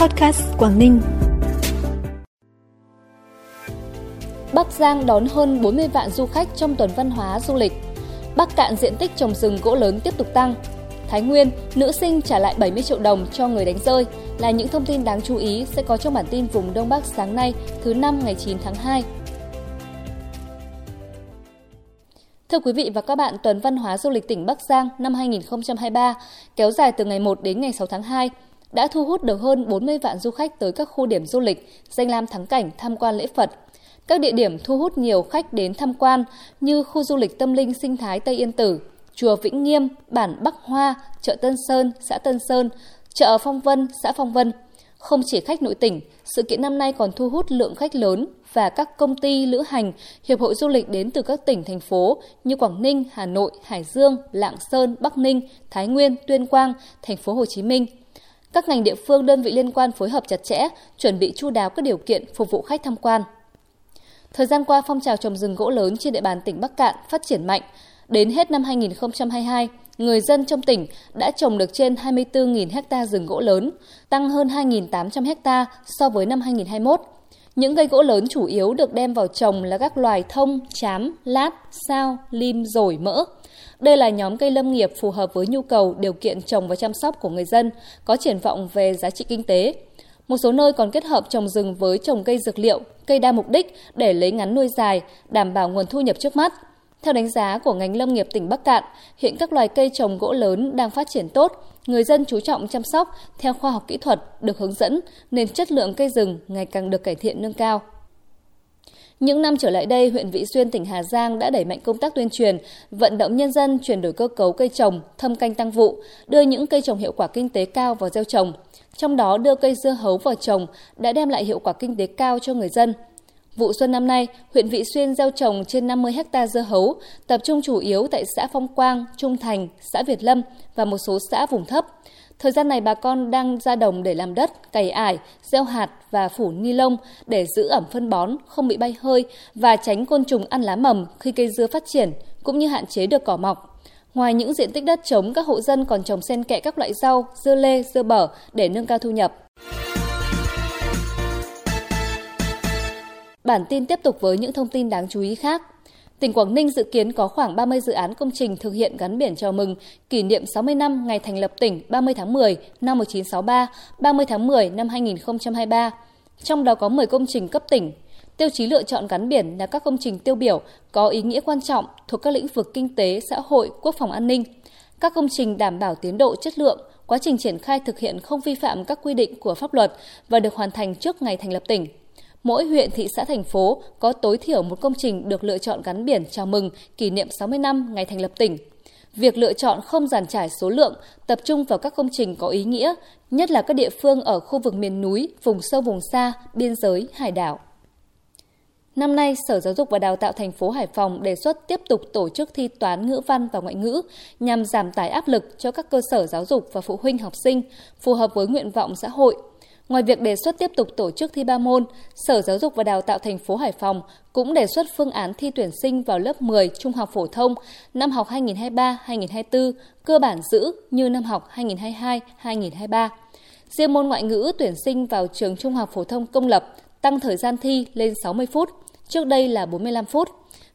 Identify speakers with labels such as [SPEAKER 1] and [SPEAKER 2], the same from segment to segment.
[SPEAKER 1] Podcast Quảng Ninh.
[SPEAKER 2] Bắc Giang đón hơn 40 vạn du khách trong tuần văn hóa du lịch. Bắc Cạn diện tích trồng rừng gỗ lớn tiếp tục tăng. Thái Nguyên, nữ sinh trả lại 70 triệu đồng cho người đánh rơi là những thông tin đáng chú ý sẽ có trong bản tin vùng Đông Bắc sáng nay, thứ năm ngày 9 tháng 2. Thưa quý vị và các bạn, tuần văn hóa du lịch tỉnh Bắc Giang năm 2023 kéo dài từ ngày 1 đến ngày 6 tháng 2 đã thu hút được hơn 40 vạn du khách tới các khu điểm du lịch, danh lam thắng cảnh tham quan lễ Phật. Các địa điểm thu hút nhiều khách đến tham quan như khu du lịch tâm linh sinh thái Tây Yên Tử, chùa Vĩnh Nghiêm, bản Bắc Hoa, chợ Tân Sơn, xã Tân Sơn, chợ Phong Vân, xã Phong Vân. Không chỉ khách nội tỉnh, sự kiện năm nay còn thu hút lượng khách lớn và các công ty lữ hành, hiệp hội du lịch đến từ các tỉnh, thành phố như Quảng Ninh, Hà Nội, Hải Dương, Lạng Sơn, Bắc Ninh, Thái Nguyên, Tuyên Quang, thành phố Hồ Chí Minh. Các ngành địa phương đơn vị liên quan phối hợp chặt chẽ, chuẩn bị chu đáo các điều kiện phục vụ khách tham quan. Thời gian qua, phong trào trồng rừng gỗ lớn trên địa bàn tỉnh Bắc Cạn phát triển mạnh. Đến hết năm 2022, người dân trong tỉnh đã trồng được trên 24.000 ha rừng gỗ lớn, tăng hơn 2.800 ha so với năm 2021. Những cây gỗ lớn chủ yếu được đem vào trồng là các loài thông, chám, lát, sao, lim, rổi, mỡ. Đây là nhóm cây lâm nghiệp phù hợp với nhu cầu, điều kiện trồng và chăm sóc của người dân, có triển vọng về giá trị kinh tế. Một số nơi còn kết hợp trồng rừng với trồng cây dược liệu, cây đa mục đích để lấy ngắn nuôi dài, đảm bảo nguồn thu nhập trước mắt. Theo đánh giá của ngành lâm nghiệp tỉnh Bắc Cạn, hiện các loài cây trồng gỗ lớn đang phát triển tốt, người dân chú trọng chăm sóc theo khoa học kỹ thuật được hướng dẫn nên chất lượng cây rừng ngày càng được cải thiện nâng cao. Những năm trở lại đây, huyện Vị Xuyên, tỉnh Hà Giang đã đẩy mạnh công tác tuyên truyền, vận động nhân dân chuyển đổi cơ cấu cây trồng, thâm canh tăng vụ, đưa những cây trồng hiệu quả kinh tế cao vào gieo trồng. Trong đó đưa cây dưa hấu vào trồng đã đem lại hiệu quả kinh tế cao cho người dân. Vụ xuân năm nay, huyện Vị Xuyên gieo trồng trên 50 ha dưa hấu, tập trung chủ yếu tại xã Phong Quang, Trung Thành, xã Việt Lâm và một số xã vùng thấp. Thời gian này bà con đang ra đồng để làm đất, cày ải, gieo hạt và phủ ni lông để giữ ẩm phân bón, không bị bay hơi và tránh côn trùng ăn lá mầm khi cây dưa phát triển, cũng như hạn chế được cỏ mọc. Ngoài những diện tích đất trống, các hộ dân còn trồng xen kẽ các loại rau, dưa lê, dưa bở để nâng cao thu nhập. Bản tin tiếp tục với những thông tin đáng chú ý khác. Tỉnh Quảng Ninh dự kiến có khoảng 30 dự án công trình thực hiện gắn biển chào mừng kỷ niệm 60 năm ngày thành lập tỉnh 30 tháng 10 năm 1963, 30 tháng 10 năm 2023. Trong đó có 10 công trình cấp tỉnh. Tiêu chí lựa chọn gắn biển là các công trình tiêu biểu có ý nghĩa quan trọng thuộc các lĩnh vực kinh tế, xã hội, quốc phòng an ninh. Các công trình đảm bảo tiến độ chất lượng, quá trình triển khai thực hiện không vi phạm các quy định của pháp luật và được hoàn thành trước ngày thành lập tỉnh. Mỗi huyện, thị xã, thành phố có tối thiểu một công trình được lựa chọn gắn biển chào mừng kỷ niệm 60 năm ngày thành lập tỉnh. Việc lựa chọn không giàn trải số lượng, tập trung vào các công trình có ý nghĩa, nhất là các địa phương ở khu vực miền núi, vùng sâu vùng xa, biên giới, hải đảo. Năm nay, Sở Giáo dục và Đào tạo thành phố Hải Phòng đề xuất tiếp tục tổ chức thi toán ngữ văn và ngoại ngữ nhằm giảm tải áp lực cho các cơ sở giáo dục và phụ huynh học sinh, phù hợp với nguyện vọng xã hội – Ngoài việc đề xuất tiếp tục tổ chức thi ba môn, Sở Giáo dục và Đào tạo thành phố Hải Phòng cũng đề xuất phương án thi tuyển sinh vào lớp 10 trung học phổ thông năm học 2023-2024 cơ bản giữ như năm học 2022-2023. Riêng môn ngoại ngữ tuyển sinh vào trường trung học phổ thông công lập tăng thời gian thi lên 60 phút, trước đây là 45 phút,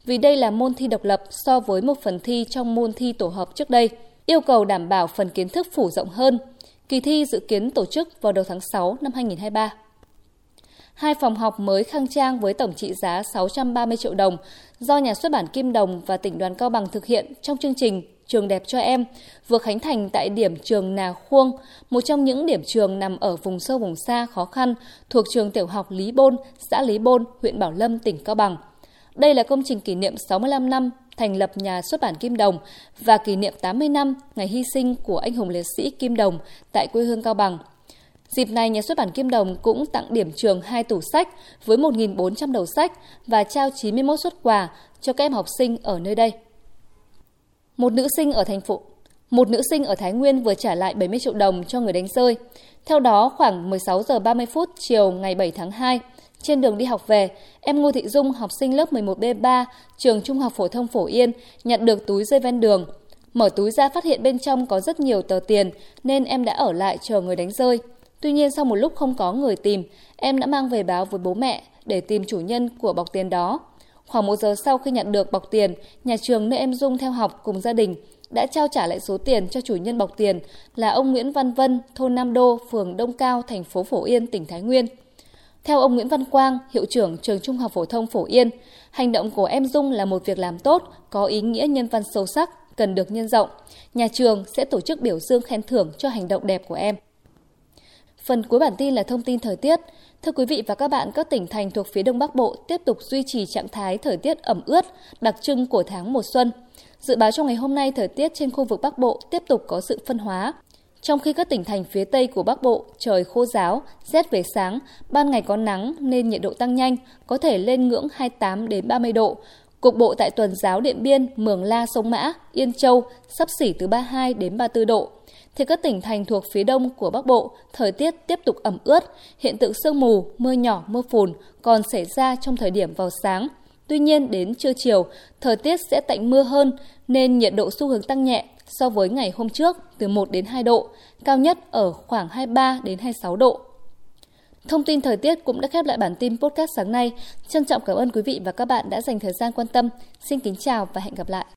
[SPEAKER 2] vì đây là môn thi độc lập so với một phần thi trong môn thi tổ hợp trước đây, yêu cầu đảm bảo phần kiến thức phủ rộng hơn – Kỳ thi dự kiến tổ chức vào đầu tháng 6 năm 2023. Hai phòng học mới khang trang với tổng trị giá 630 triệu đồng do nhà xuất bản Kim Đồng và tỉnh đoàn Cao Bằng thực hiện trong chương trình Trường đẹp cho em vừa khánh thành tại điểm trường Nà Khuông, một trong những điểm trường nằm ở vùng sâu vùng xa khó khăn thuộc trường tiểu học Lý Bôn, xã Lý Bôn, huyện Bảo Lâm, tỉnh Cao Bằng. Đây là công trình kỷ niệm 65 năm thành lập nhà xuất bản Kim Đồng và kỷ niệm 80 năm ngày hy sinh của anh hùng liệt sĩ Kim Đồng tại quê hương Cao Bằng. Dịp này, nhà xuất bản Kim Đồng cũng tặng điểm trường hai tủ sách với 1.400 đầu sách và trao 91 xuất quà cho các em học sinh ở nơi đây. Một nữ sinh ở thành phố một nữ sinh ở Thái Nguyên vừa trả lại 70 triệu đồng cho người đánh rơi. Theo đó, khoảng 16 giờ 30 phút chiều ngày 7 tháng 2, trên đường đi học về, em Ngô Thị Dung, học sinh lớp 11B3, trường Trung học phổ thông Phổ Yên, nhận được túi rơi ven đường. Mở túi ra phát hiện bên trong có rất nhiều tờ tiền nên em đã ở lại chờ người đánh rơi. Tuy nhiên sau một lúc không có người tìm, em đã mang về báo với bố mẹ để tìm chủ nhân của bọc tiền đó. Khoảng một giờ sau khi nhận được bọc tiền, nhà trường nơi em Dung theo học cùng gia đình đã trao trả lại số tiền cho chủ nhân bọc tiền là ông Nguyễn Văn Vân, thôn Nam Đô, phường Đông Cao, thành phố Phổ Yên, tỉnh Thái Nguyên. Theo ông Nguyễn Văn Quang, hiệu trưởng trường Trung học phổ thông Phổ Yên, hành động của em Dung là một việc làm tốt, có ý nghĩa nhân văn sâu sắc, cần được nhân rộng. Nhà trường sẽ tổ chức biểu dương khen thưởng cho hành động đẹp của em. Phần cuối bản tin là thông tin thời tiết. Thưa quý vị và các bạn, các tỉnh thành thuộc phía Đông Bắc Bộ tiếp tục duy trì trạng thái thời tiết ẩm ướt, đặc trưng của tháng mùa xuân. Dự báo trong ngày hôm nay, thời tiết trên khu vực Bắc Bộ tiếp tục có sự phân hóa. Trong khi các tỉnh thành phía Tây của Bắc Bộ trời khô giáo, rét về sáng, ban ngày có nắng nên nhiệt độ tăng nhanh, có thể lên ngưỡng 28 đến 30 độ. Cục bộ tại tuần giáo Điện Biên, Mường La, Sông Mã, Yên Châu sắp xỉ từ 32 đến 34 độ. Thì các tỉnh thành thuộc phía đông của Bắc Bộ, thời tiết tiếp tục ẩm ướt, hiện tượng sương mù, mưa nhỏ, mưa phùn còn xảy ra trong thời điểm vào sáng. Tuy nhiên đến trưa chiều, thời tiết sẽ tạnh mưa hơn nên nhiệt độ xu hướng tăng nhẹ so với ngày hôm trước từ 1 đến 2 độ, cao nhất ở khoảng 23 đến 26 độ. Thông tin thời tiết cũng đã khép lại bản tin podcast sáng nay. Trân trọng cảm ơn quý vị và các bạn đã dành thời gian quan tâm. Xin kính chào và hẹn gặp lại.